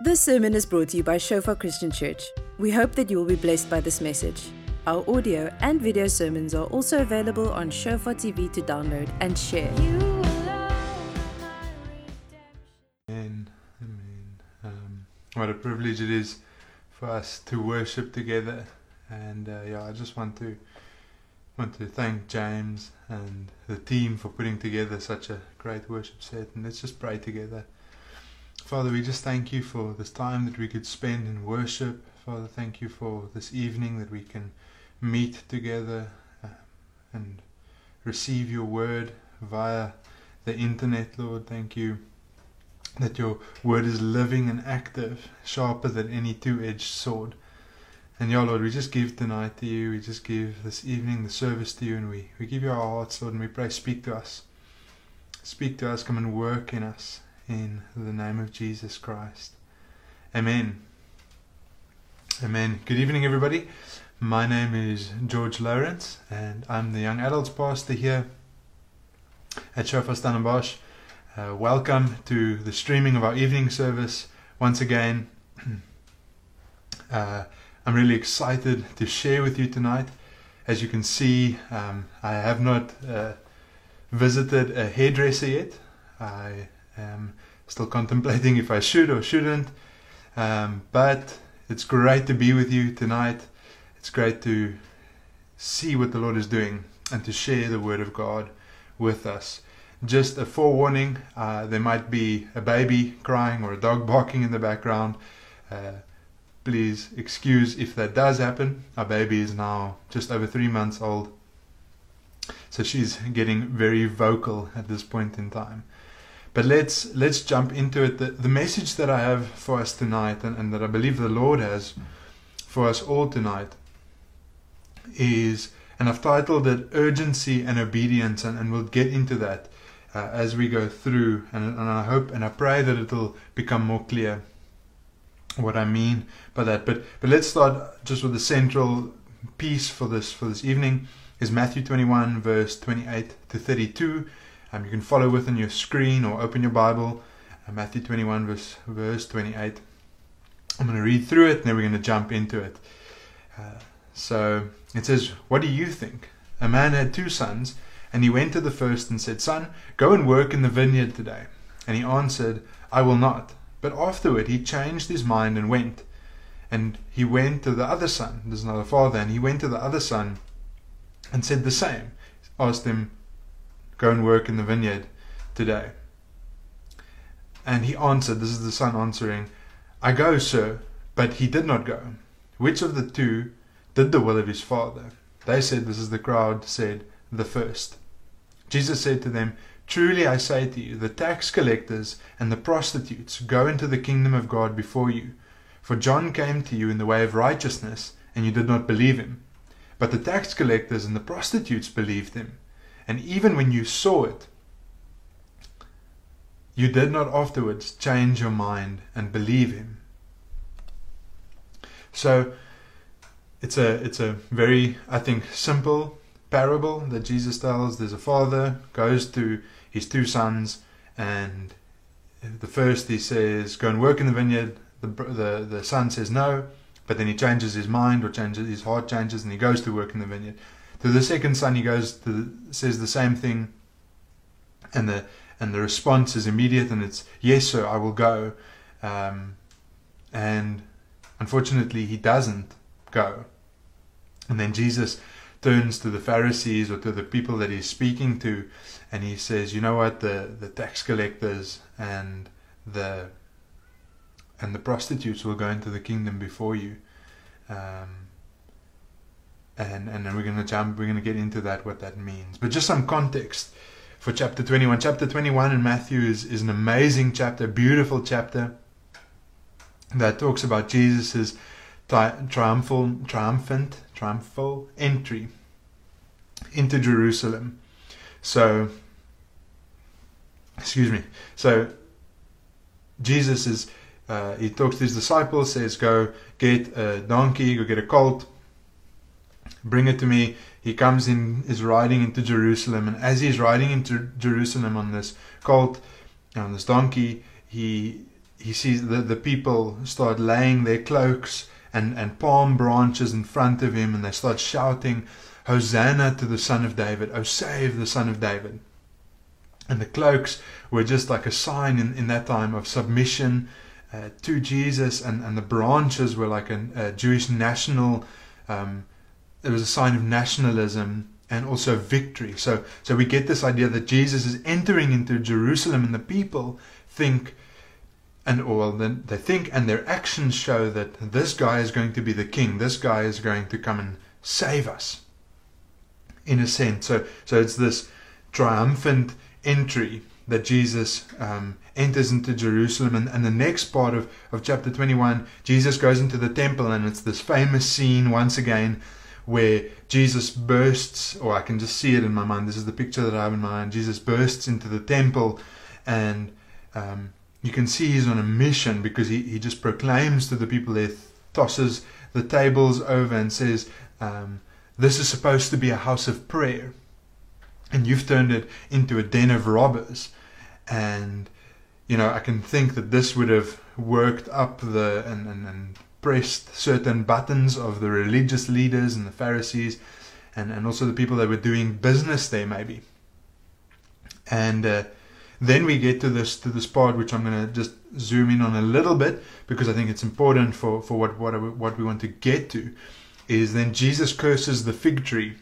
This sermon is brought to you by Shofar Christian Church. We hope that you will be blessed by this message. Our audio and video sermons are also available on Shofar TV to download and share. Amen. Amen. Um, what a privilege it is for us to worship together. And uh, yeah, I just want to want to thank James and the team for putting together such a great worship set. And let's just pray together. Father, we just thank you for this time that we could spend in worship. Father, thank you for this evening that we can meet together uh, and receive your word via the internet, Lord. Thank you that your word is living and active, sharper than any two edged sword. And yeah, Lord, we just give tonight to you. We just give this evening the service to you, and we, we give you our hearts, Lord, and we pray, speak to us. Speak to us, come and work in us in the name of Jesus Christ. Amen. Amen. Good evening, everybody. My name is George Lawrence, and I'm the young adults pastor here at Shofar Stellenbosch. Uh, welcome to the streaming of our evening service once again. uh, I'm really excited to share with you tonight. As you can see, um, I have not uh, visited a hairdresser yet. I am still contemplating if I should or shouldn't. Um, but it's great to be with you tonight. It's great to see what the Lord is doing and to share the Word of God with us. Just a forewarning uh, there might be a baby crying or a dog barking in the background. Uh, please excuse if that does happen. Our baby is now just over three months old, so she's getting very vocal at this point in time. But let's let's jump into it. The, the message that I have for us tonight, and, and that I believe the Lord has for us all tonight, is, and I've titled it "Urgency and Obedience," and, and we'll get into that uh, as we go through, and, and I hope and I pray that it'll become more clear what I mean by that. But but let's start just with the central piece for this for this evening is Matthew 21 verse 28 to 32. Um, you can follow with on your screen or open your Bible. Uh, Matthew 21 verse verse 28. I'm going to read through it and then we're going to jump into it. Uh, so it says, "What do you think? A man had two sons." And he went to the first and said, Son, go and work in the vineyard today. And he answered, I will not. But afterward he changed his mind and went. And he went to the other son, there's another father, and he went to the other son and said the same. Asked him, Go and work in the vineyard today. And he answered, This is the son answering, I go, sir. But he did not go. Which of the two did the will of his father? They said, This is the crowd said, the first. Jesus said to them, Truly I say to you, the tax collectors and the prostitutes go into the kingdom of God before you. For John came to you in the way of righteousness, and you did not believe him. But the tax collectors and the prostitutes believed him. And even when you saw it, you did not afterwards change your mind and believe him. So it's a it's a very I think simple parable that Jesus tells. There's a father goes to his two sons, and the first he says, "Go and work in the vineyard." The the the son says no, but then he changes his mind or changes his heart changes, and he goes to work in the vineyard. To the second son, he goes says the same thing, and the and the response is immediate, and it's yes, sir, I will go. Um, and unfortunately, he doesn't go. And then Jesus turns to the Pharisees or to the people that he's speaking to, and he says, "You know what? The the tax collectors and the and the prostitutes will go into the kingdom before you." Um, and and then we're to jump. We're to get into that what that means. But just some context for chapter 21. Chapter 21 in Matthew is is an amazing chapter, beautiful chapter that talks about Jesus's triumphal, triumphant, triumphal entry into Jerusalem. So, excuse me. So, Jesus is, uh, he talks to his disciples, says, Go get a donkey, go get a colt, bring it to me. He comes in, is riding into Jerusalem, and as he's riding into Jerusalem on this colt, on this donkey, he he sees the, the people start laying their cloaks and, and palm branches in front of him, and they start shouting, Hosanna to the Son of David, oh, save the Son of David. And the cloaks were just like a sign in, in that time of submission uh, to Jesus, and, and the branches were like a, a Jewish national, um, it was a sign of nationalism and also victory. So, so we get this idea that Jesus is entering into Jerusalem, and the people think, and or then they think, and their actions show that this guy is going to be the king. This guy is going to come and save us, in a sense. So, so it's this triumphant entry that Jesus um, enters into Jerusalem. And, and the next part of, of chapter 21, Jesus goes into the temple, and it's this famous scene once again where Jesus bursts, or I can just see it in my mind. This is the picture that I have in mind. Jesus bursts into the temple, and um, you can see he's on a mission because he, he just proclaims to the people there, tosses the tables over, and says, um, This is supposed to be a house of prayer. And you've turned it into a den of robbers. And, you know, I can think that this would have worked up the and, and, and pressed certain buttons of the religious leaders and the Pharisees and, and also the people that were doing business there, maybe. And uh, then we get to this to this part, which I'm going to just zoom in on a little bit because I think it's important for, for what, what, what we want to get to. Is then Jesus curses the fig tree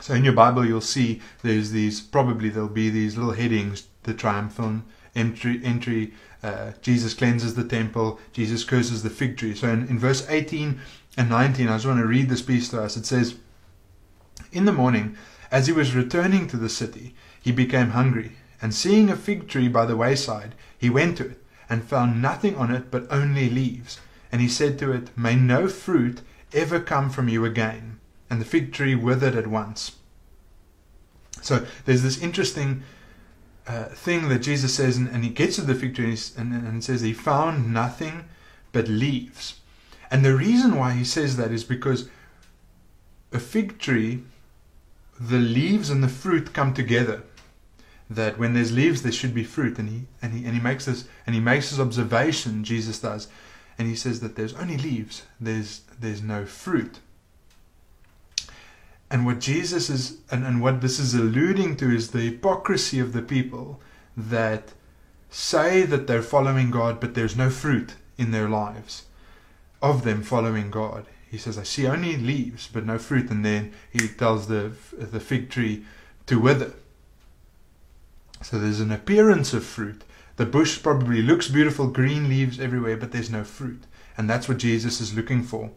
so in your Bible, you'll see there's these, probably there'll be these little headings, the triumphal entry, entry uh, Jesus cleanses the temple, Jesus curses the fig tree. So in, in verse 18 and 19, I just want to read this piece to us. It says, In the morning, as he was returning to the city, he became hungry, and seeing a fig tree by the wayside, he went to it, and found nothing on it but only leaves. And he said to it, May no fruit ever come from you again and the fig tree withered at once. So there's this interesting uh, thing that Jesus says, and, and, he gets to the fig tree and, and, and says he found nothing but leaves. And the reason why he says that is because a fig tree, the leaves and the fruit come together. That when there's leaves, there should be fruit, and he and he and he makes this and he makes this observation. Jesus does, and he says that there's only leaves. There's there's no fruit. And what Jesus is, and, and what this is alluding to, is the hypocrisy of the people that say that they're following God, but there's no fruit in their lives of them following God. He says, I see only leaves, but no fruit. And then he tells the, the fig tree to wither. So there's an appearance of fruit. The bush probably looks beautiful, green leaves everywhere, but there's no fruit. And that's what Jesus is looking for.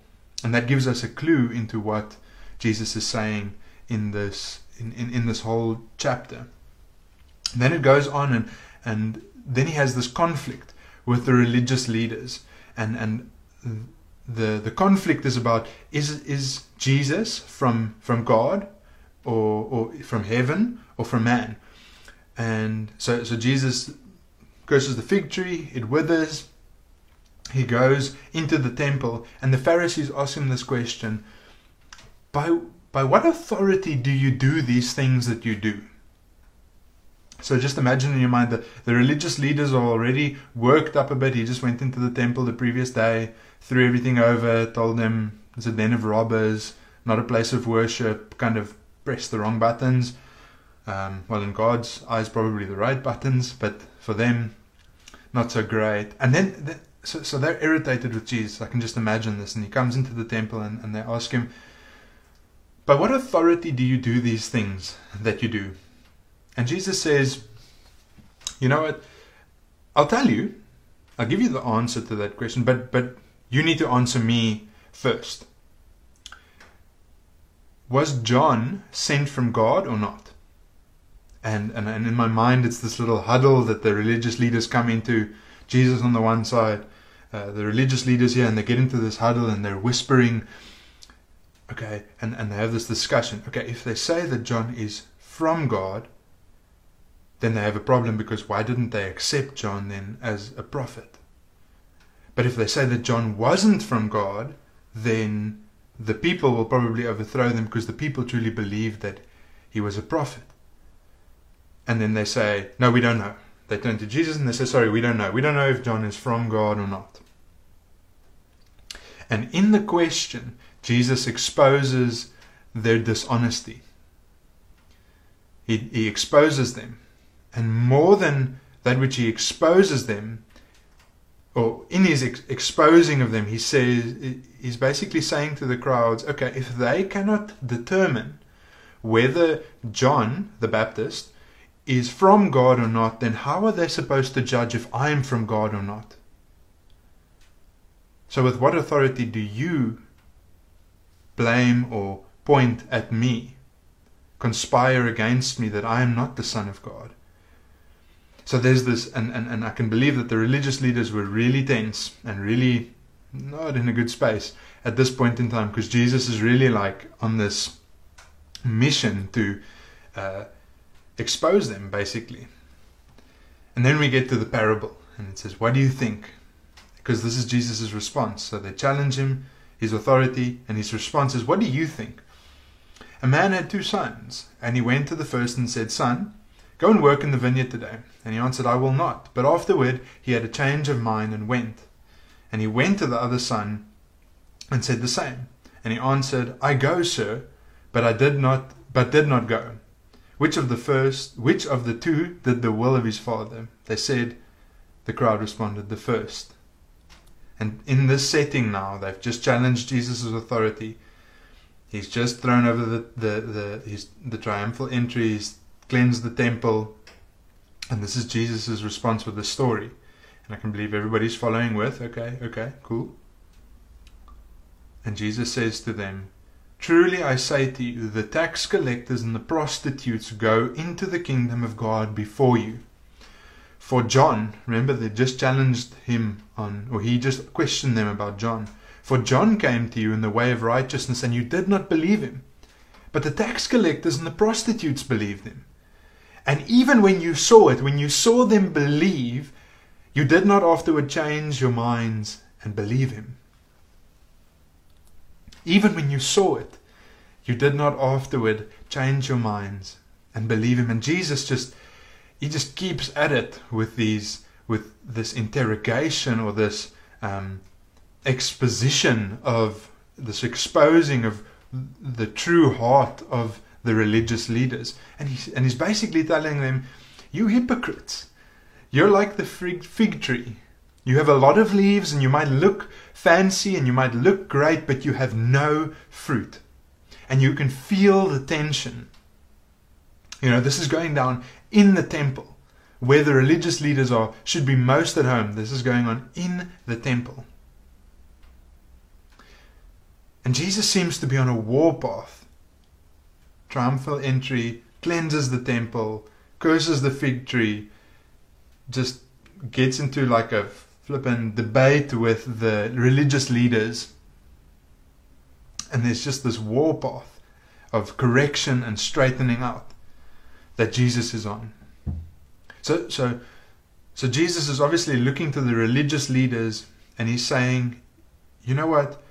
And that gives us a clue into what Jesus is saying in this in, in, in this whole chapter. then it goes on and and then he has this conflict with the religious leaders and and the the conflict is about is is Jesus from from God or or from heaven or from man and so so Jesus curses the fig tree it withers he goes into the temple and the Pharisees ask him this question by, by what authority do you do these things that you do? So just imagine in your mind that the religious leaders are already worked up a bit. He just went into the temple the previous day, threw everything over, told them it's a den of robbers, not a place of worship, kind of pressed the wrong buttons. Um, well, in God's eyes, probably the right buttons, but for them, not so great. And then, the, so, so they're irritated with Jesus. I can just imagine this. And he comes into the temple and, and they ask him, by what authority do you do these things that you do? And Jesus says, You know what? I'll tell you. I'll give you the answer to that question, but but you need to answer me first. Was John sent from God or not? And, and and in my mind it's this little huddle that the religious leaders come into. Jesus on the one side, uh, the religious leaders here, and they get into this huddle and they're whispering Okay, and, and they have this discussion. Okay, if they say that John is from God, then they have a problem because why didn't they accept John then as a prophet? But if they say that John wasn't from God, then the people will probably overthrow them because the people truly believe that he was a prophet. And then they say, no, we don't know. they turn to Jesus and they say, Sorry, we don't know. We don't know if John is from God or not. And in the question, Jesus exposes their dishonesty. He, he exposes them. And more than that which he exposes them, or in his ex- exposing of them, he says, he's basically saying to the crowds, okay, if they cannot determine whether John the Baptist is from God or not, then how are they supposed to judge if I'm from God or not? So, with what authority do you blame or point at me, conspire against me that I am not the Son of God? So there's this, and, and, and I can believe that the religious leaders were really tense and really not in a good space at this point in time because Jesus is really like on this mission to uh, expose them, basically. And then we get to the parable, and it says, What do you think? Because this is Jesus' response. So they challenge him, his authority, and his response is, What do you think? A man had two sons, and he went to the first and said, Son, go and work in the vineyard today. And he answered, I will not. But afterward he had a change of mind and went. And he went to the other son and said the same. And he answered, I go, sir, but I did not but did not go. Which of the first which of the two did the will of his father? They said the crowd responded, The first. And in this setting now, they've just challenged Jesus' authority. He's just thrown over the, the, the, his, the triumphal entry, he's cleansed the temple. And this is Jesus' response with the story. And I can believe everybody's following with, okay, okay, cool. And Jesus says to them, Truly I say to you, the tax collectors and the prostitutes go into the kingdom of God before you. For John, remember they just challenged him on, or he just questioned them about John. For John came to you in the way of righteousness, and you did not believe him. But the tax collectors and the prostitutes believed him. And even when you saw it, when you saw them believe, you did not afterward change your minds and believe him. Even when you saw it, you did not afterward change your minds and believe him. And Jesus just he just keeps at it with these with this interrogation or this um, exposition of this exposing of the true heart of the religious leaders. And he's, and he's basically telling them, You hypocrites, you're like the fig, fig tree. You have a lot of leaves and you might look fancy and you might look great, but you have no fruit. And you can feel the tension. You know, this is going down in the temple where the religious leaders are, should be most at home. This is going on in the temple. And Jesus seems to be on a warpath triumphal entry, cleanses the temple, curses the fig tree, just gets into like a flippin' debate with the religious leaders. And there's just this warpath of correction and straightening out that Jesus is on. So, so, so Jesus is obviously looking to the religious leaders and he's saying, you know what?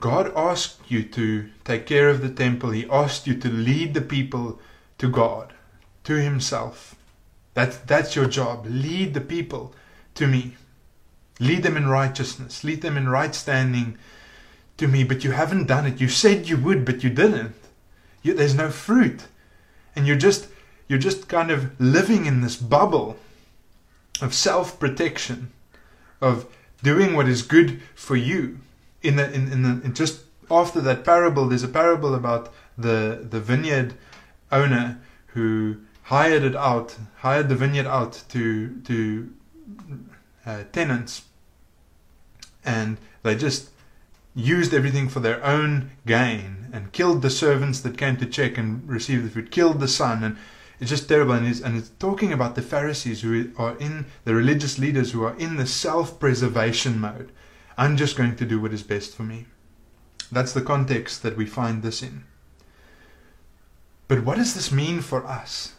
God asked you to take care of the temple. He asked you to lead the people to God, to Himself. That's, that's your job. Lead the people to me. Lead them in righteousness. Lead them in right standing to me. But you haven't done it. You said you would, but you didn't. You, there's no fruit. And you're just, you're just kind of living in this bubble of self protection, of doing what is good for you. In the in, in the in just after that parable, there's a parable about the the vineyard owner who hired it out, hired the vineyard out to to uh, tenants, and they just used everything for their own gain and killed the servants that came to check and receive the food, killed the son, and it's just terrible. And it's, and it's talking about the Pharisees who are in the religious leaders who are in the self-preservation mode I'm just going to do what is best for me. That's the context that we find this in. But what does this mean for us?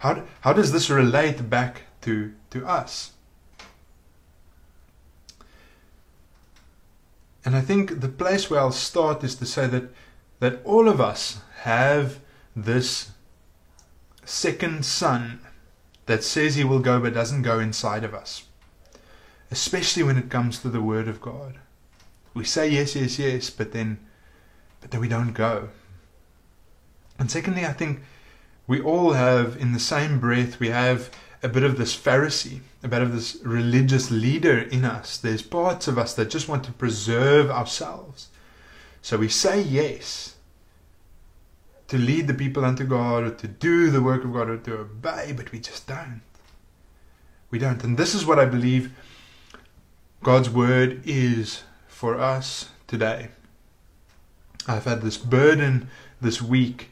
How, how does this relate back to, to us? And I think the place where I'll start is to say that, that all of us have this second son that says he will go but doesn't go inside of us. Especially when it comes to the word of God. We say yes, yes, yes, but then but then we don't go. And secondly, I think we all have in the same breath we have a bit of this Pharisee, a bit of this religious leader in us. There's parts of us that just want to preserve ourselves. So we say yes to lead the people unto God or to do the work of God or to obey, but we just don't. We don't. And this is what I believe God's word is for us today. I've had this burden this week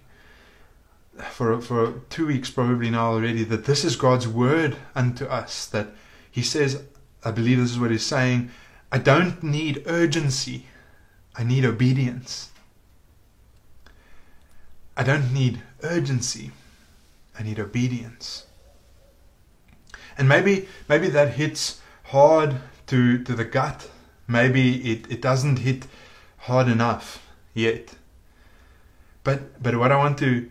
for for two weeks probably now already that this is God's word unto us that he says I believe this is what he's saying I don't need urgency I need obedience I don't need urgency. I need obedience. And maybe maybe that hits hard to, to the gut. Maybe it, it doesn't hit hard enough yet. But but what I want to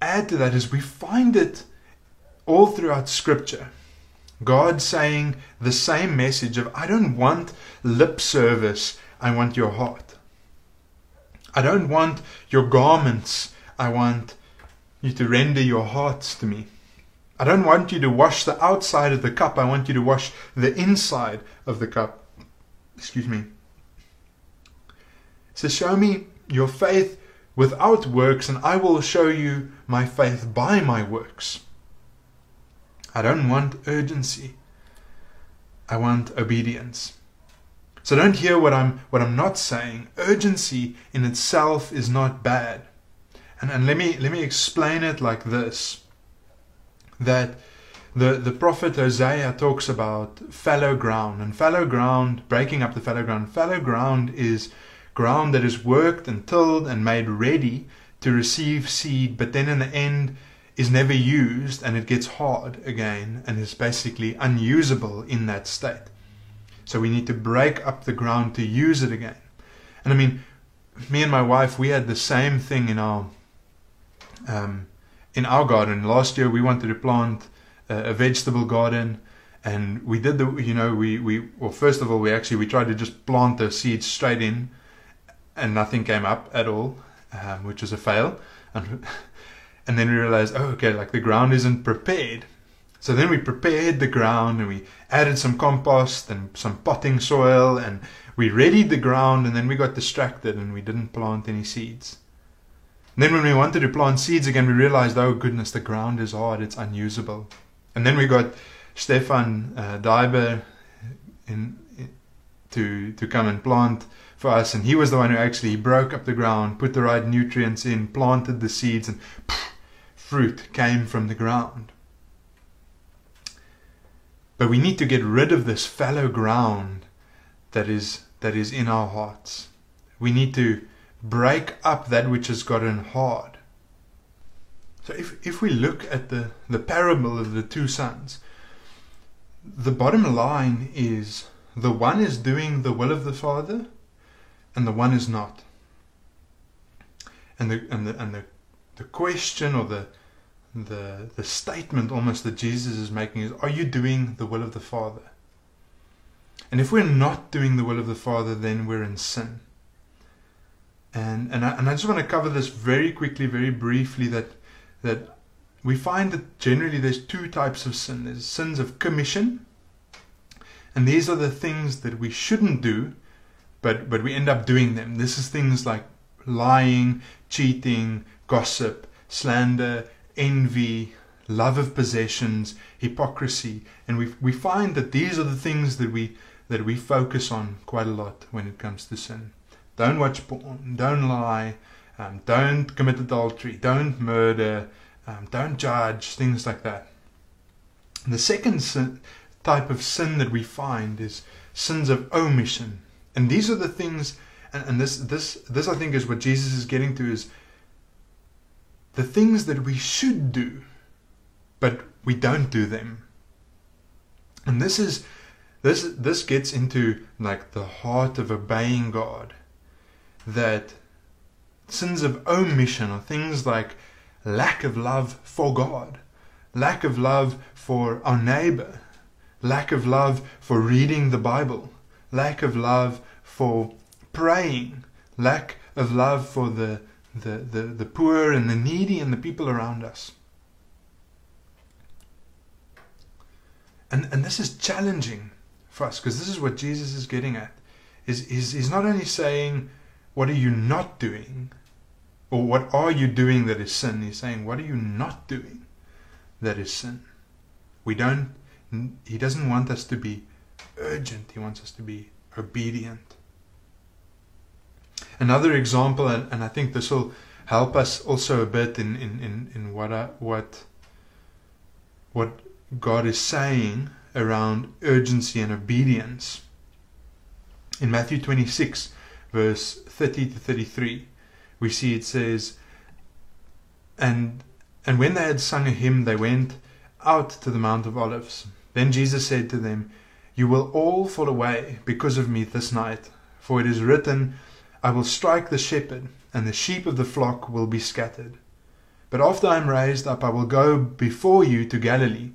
add to that is we find it all throughout scripture. God saying the same message of I don't want lip service, I want your heart. I don't want your garments. I want you to render your hearts to me. I don't want you to wash the outside of the cup. I want you to wash the inside of the cup. Excuse me. So show me your faith without works, and I will show you my faith by my works. I don't want urgency. I want obedience. So don't hear what I'm what I'm not saying. Urgency in itself is not bad. And and let me let me explain it like this. That the, the prophet Hosea talks about fallow ground and fallow ground, breaking up the fallow ground. Fallow ground is ground that is worked and tilled and made ready to receive seed, but then in the end is never used and it gets hard again and is basically unusable in that state. So we need to break up the ground to use it again. And I mean, me and my wife, we had the same thing in our um, in our garden. Last year, we wanted to plant a, a vegetable garden, and we did the you know we we well first of all we actually we tried to just plant the seeds straight in, and nothing came up at all, um, which was a fail. And and then we realized, oh okay, like the ground isn't prepared so then we prepared the ground and we added some compost and some potting soil and we readied the ground and then we got distracted and we didn't plant any seeds. And then when we wanted to plant seeds again, we realized, oh goodness, the ground is hard, it's unusable. And then we got Stefan uh, in, in, to, to come and plant for us. And he was the one who actually broke up the ground, put the right nutrients in, planted the seeds, and poof, fruit came from the ground. But we need to get rid of this fallow ground that is that is in our hearts. We need to break up that which has gotten hard. So if, if we look at the, the parable of the two sons, the bottom line is the one is doing the will of the Father and the one is not. And the and the and the, the question or the the the statement almost that Jesus is making is are you doing the will of the Father? And if we're not doing the will of the Father, then we're in sin. And and I, and I just want to cover this very quickly, very briefly that that we find that generally there's two types of sin. There's sins of commission, and these are the things that we shouldn't do, but but we end up doing them. This is things like lying, cheating, gossip, slander, envy, love of possessions, hypocrisy, and we we find that these are the things that we that we focus on quite a lot when it comes to sin. Don't watch porn, don't lie, um, don't commit adultery, don't murder, um, don't judge, things like that. The second sin, type of sin that we find is sins of omission, and these are the things. And, and this this this I think is what Jesus is getting to is the things that we should do, but we don't do them. And this is this this gets into like the heart of obeying God. That sins of omission are things like lack of love for God, lack of love for our neighbor, lack of love for reading the Bible, lack of love for praying, lack of love for the, the, the, the poor and the needy and the people around us. And, and this is challenging for us because this is what Jesus is getting at. Is, is he's not only saying, What are you not doing? Or what are you doing that is sin? He's saying, What are you not doing that is sin? We don't he doesn't want us to be urgent, he wants us to be obedient. Another example, and, and I think this will help us also a bit in, in, in, in what I, what what God is saying around urgency and obedience. In Matthew 26, verse 30 to 33, we see it says, And and when they had sung a hymn, they went out to the Mount of Olives. Then Jesus said to them, You will all fall away because of me this night, for it is written, I will strike the shepherd, and the sheep of the flock will be scattered. But after I am raised up, I will go before you to Galilee.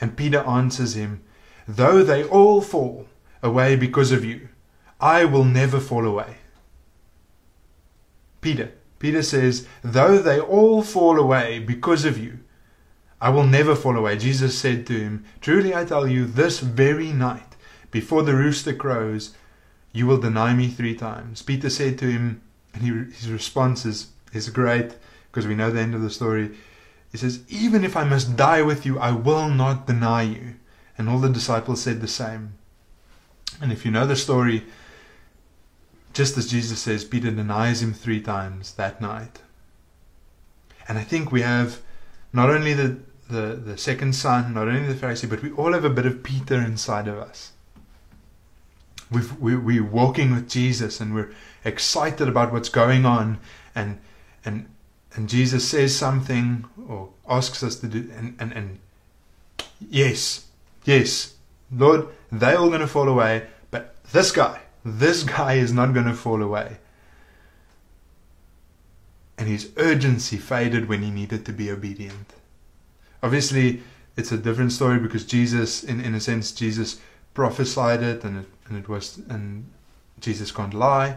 And Peter answers him, Though they all fall away because of you, I will never fall away. Peter, Peter says, Though they all fall away because of you, I will never fall away. Jesus said to him, Truly I tell you, this very night, before the rooster crows, you will deny me three times. Peter said to him, and he, his response is, is great because we know the end of the story. He says, Even if I must die with you, I will not deny you. And all the disciples said the same. And if you know the story, just as Jesus says, Peter denies him three times that night. And I think we have not only the, the, the second son, not only the Pharisee, but we all have a bit of Peter inside of us. We've, we, we're walking with Jesus and we're excited about what's going on. And, and, and Jesus says something or asks us to do, and, and, and yes, yes, Lord, they're all going to fall away, but this guy, this guy is not going to fall away. And his urgency faded when he needed to be obedient. Obviously, it's a different story because Jesus, in, in a sense, Jesus prophesied it and it, and it was, and Jesus can't lie.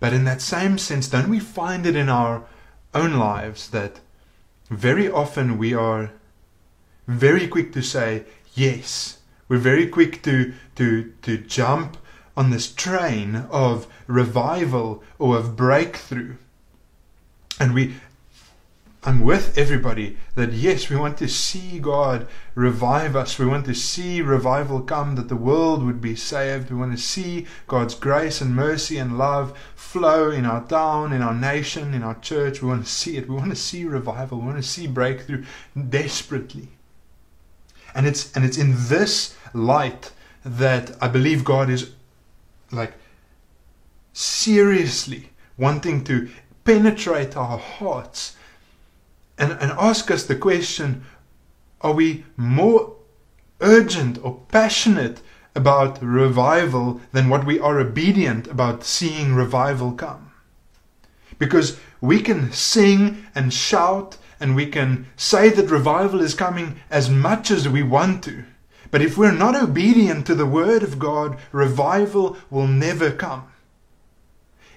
But in that same sense, don't we find it in our own lives that very often we are very quick to say yes. We're very quick to, to, to jump on this train of revival or of breakthrough. And we I'm with everybody that yes, we want to see God revive us. We want to see revival come, that the world would be saved. We want to see God's grace and mercy and love flow in our town, in our nation, in our church. We want to see it. We want to see revival. We want to see breakthrough desperately. And it's and it's in this light that I believe God is like seriously wanting to penetrate our hearts and, and ask us the question are we more urgent or passionate about revival than what we are obedient about seeing revival come? Because we can sing and shout and we can say that revival is coming as much as we want to. But if we're not obedient to the Word of God, revival will never come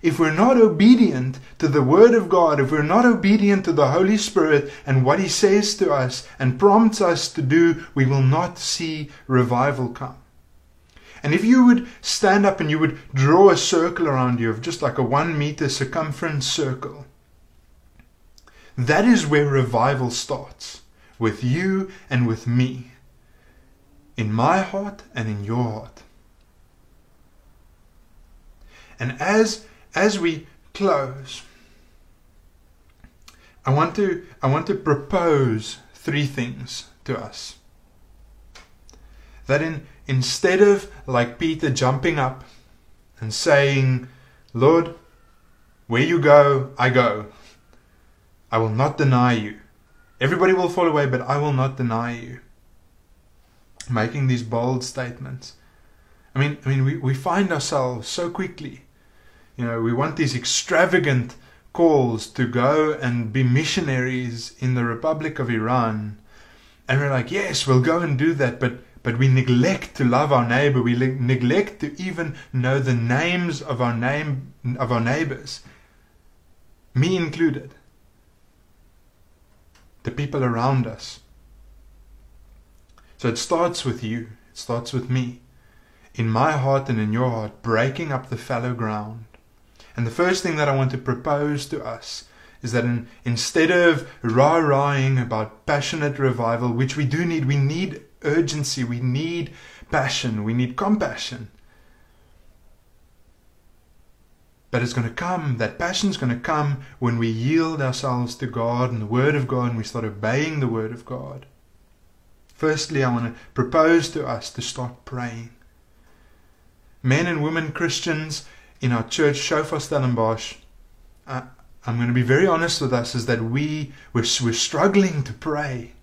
if we're not obedient to the Word of God, if we're not obedient to the Holy Spirit and what He says to us and prompts us to do, we will not see revival come. And if you would stand up and you would draw a circle around you of just like a one meter circumference circle, that is where revival starts with you and with me, in my heart and in your heart. And as as we close, I want to I want to propose three things to us. That in instead of like Peter jumping up and saying, Lord, where you go, I go. I will not deny you. Everybody will fall away, but I will not deny you. Making these bold statements. I mean, I mean, we, we find ourselves so quickly you know, we want these extravagant calls to go and be missionaries in the Republic of Iran And we're like, yes, we'll go and do that, but but we neglect to love our neighbor. We le- neglect to even know the names of our name of our neighbors, me included. The people around us. So it starts with you. It starts with me. In my heart and in your heart, breaking up the fallow ground. And the first thing that I want to propose to us is that in, instead of rah-rahing about passionate revival, which we do need, we need urgency, we need passion, we need compassion. But it's going to come, that passion's going to come when we yield ourselves to God and the Word of God and we start obeying the Word of God. Firstly, I want to propose to us to start praying. Men and women Christians in our church, Shofar Stellenbosch, uh, I'm going to be very honest with us, is that we, we're, we're struggling to pray.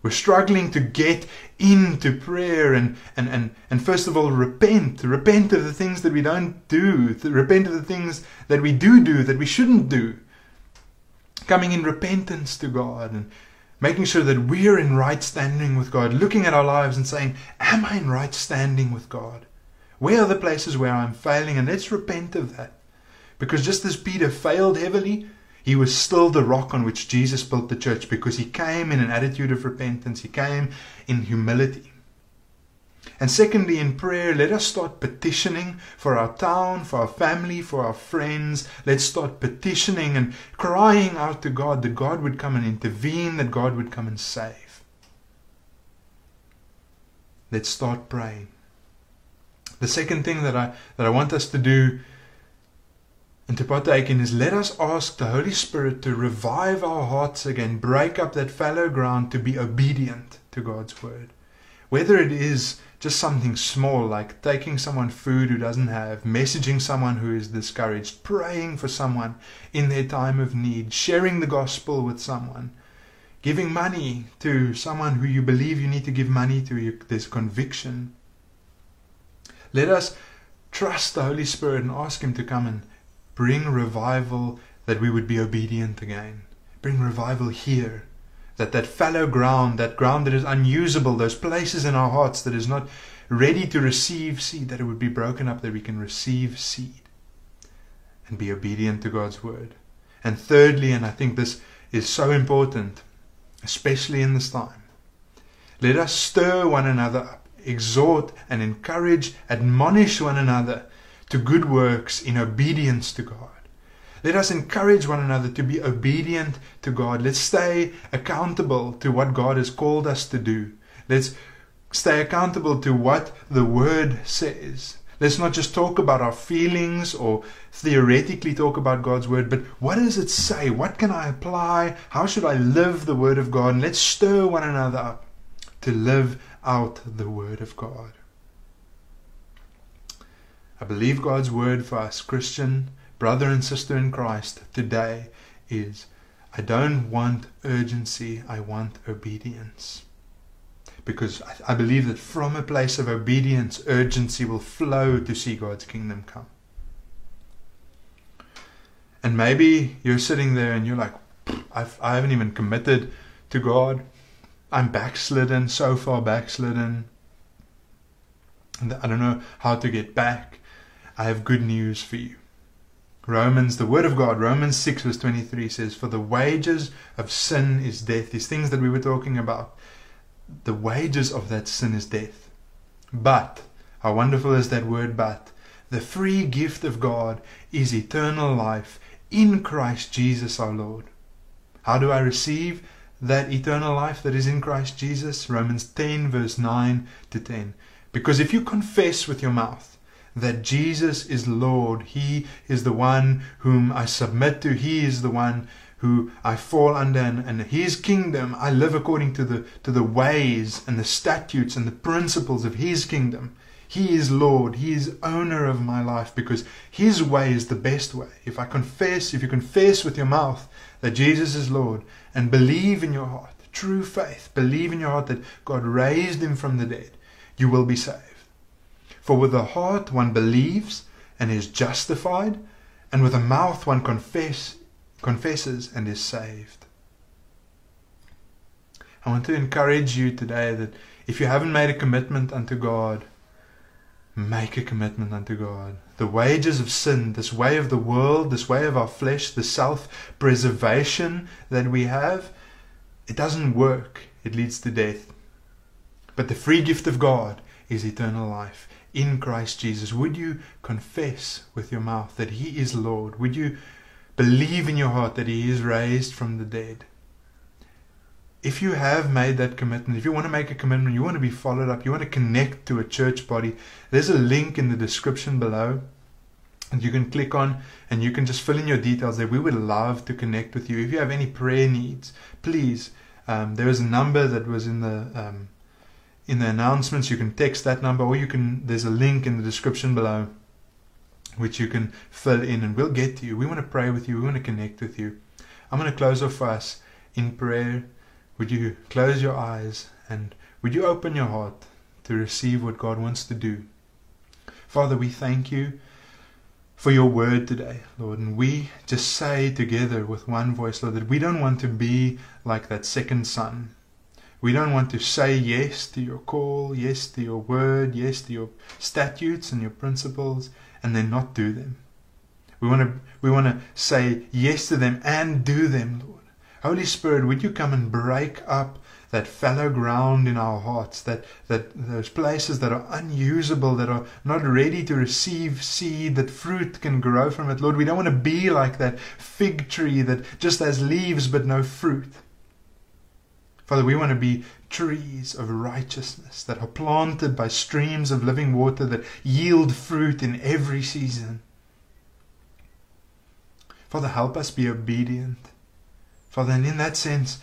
We're struggling to get into prayer and, and, and, and first of all repent. Repent of the things that we don't do. Repent of the things that we do do that we shouldn't do. Coming in repentance to God and making sure that we're in right standing with God. Looking at our lives and saying, Am I in right standing with God? Where are the places where I'm failing? And let's repent of that. Because just as Peter failed heavily, he was still the rock on which Jesus built the church because he came in an attitude of repentance. He came in humility. And secondly, in prayer, let us start petitioning for our town, for our family, for our friends. Let's start petitioning and crying out to God that God would come and intervene, that God would come and save. Let's start praying. The second thing that I, that I want us to do and to partake in is let us ask the Holy Spirit to revive our hearts again, break up that fallow ground to be obedient to God's word. Whether it is just something small like taking someone food who doesn't have, messaging someone who is discouraged, praying for someone in their time of need, sharing the gospel with someone, giving money to someone who you believe you need to give money to, there's conviction. Let us trust the Holy Spirit and ask Him to come and Bring revival that we would be obedient again. Bring revival here. That that fallow ground, that ground that is unusable, those places in our hearts that is not ready to receive seed, that it would be broken up, that we can receive seed and be obedient to God's word. And thirdly, and I think this is so important, especially in this time, let us stir one another up, exhort and encourage, admonish one another to good works in obedience to God. Let us encourage one another to be obedient to God. Let's stay accountable to what God has called us to do. Let's stay accountable to what the Word says. Let's not just talk about our feelings or theoretically talk about God's Word, but what does it say? What can I apply? How should I live the Word of God? And let's stir one another up to live out the Word of God. I believe God's word for us, Christian brother and sister in Christ, today is I don't want urgency, I want obedience. Because I, believe that from a place of obedience, urgency will flow to see God's kingdom come. And maybe you're sitting there and you're like, I've, I haven't even committed to God. I'm backslidden, so far backslidden. I don't know how to get back. I have good news for you. Romans, the Word of God, Romans 6 verse 23 says, For the wages of sin is death. These things that we were talking about, the wages of that sin is death. But, how wonderful is that word but? The free gift of God is eternal life in Christ Jesus our Lord. How do I receive that eternal life that is in Christ Jesus? Romans 10 verse 9 to 10. Because if you confess with your mouth that Jesus is Lord. He is the one whom I submit to. He is the one who I fall under and, and his kingdom I live according to the to the ways and the statutes and the principles of his kingdom. He is Lord, He is owner of my life because His way is the best way. If I confess, if you confess with your mouth that Jesus is Lord and believe in your heart, true faith, believe in your heart that God raised Him from the dead, you will be saved. For with the heart one believes and is justified, and with the mouth one confess, confesses and is saved. I want to encourage you today that if you haven't made a commitment unto God, make a commitment unto God. The wages of sin, this way of the world, this way of our flesh, the self preservation that we have, it doesn't work. It leads to death. But the free gift of God is eternal life in Christ Jesus. Would you confess with your mouth that He is Lord? Would you believe in your heart that He is raised from the dead? If you have made that commitment, if you want to make a commitment, you want to be followed up, you want to connect to a church body, there's a link in the description below and you can click on and you can just fill in your details there. We would love to connect with you. If you have any prayer needs, please, um, there is a number that was in the um, in the announcements. You can text that number or you can. There's a link in the description below which you can fill in and we'll get to you. We want to pray with you. We want to connect with you. I'm going to close off us in prayer. Would you close your eyes and would you open your heart to receive what God wants to do? Father, we thank you for your word today, Lord. And we just say together with one voice, Lord, that we don't want to be like that second son. We don't want to say yes to your call, yes to your word, yes to your statutes and your principles, and then not do them. We want to we want to say yes to them and do them, Lord. Holy Spirit, would you come and break up that fallow ground in our hearts, that, that those places that are unusable, that are not ready to receive seed, that fruit can grow from it. Lord, we don't want to be like that fig tree that just has leaves but no fruit. Father, we want to be trees of righteousness that are planted by streams of living water that yield fruit in every season. Father, help us be obedient Father, and in that sense,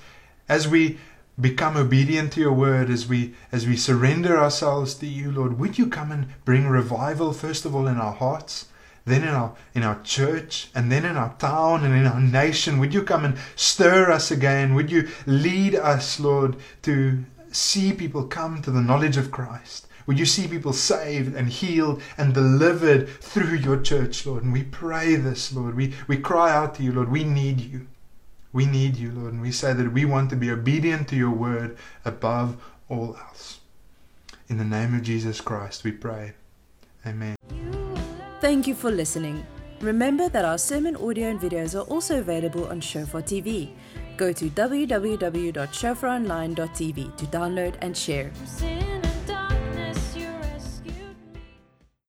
as we become obedient to your word, as we as we surrender ourselves to you, Lord, would you come and bring revival first of all in our hearts, then in our in our church, and then in our town and in our nation? Would you come and stir us again? Would you lead us, Lord, to see people come to the knowledge of Christ? Would you see people saved and healed and delivered through your church, Lord? And we pray this, Lord. We, we cry out to you, Lord. We need you. We need you, Lord, and we say that we want to be obedient to your word above all else. In the name of Jesus Christ, we pray. Amen. Thank you for listening. Remember that our sermon audio and videos are also available on Shofar TV. Go to www.shofaronline.tv to download and share.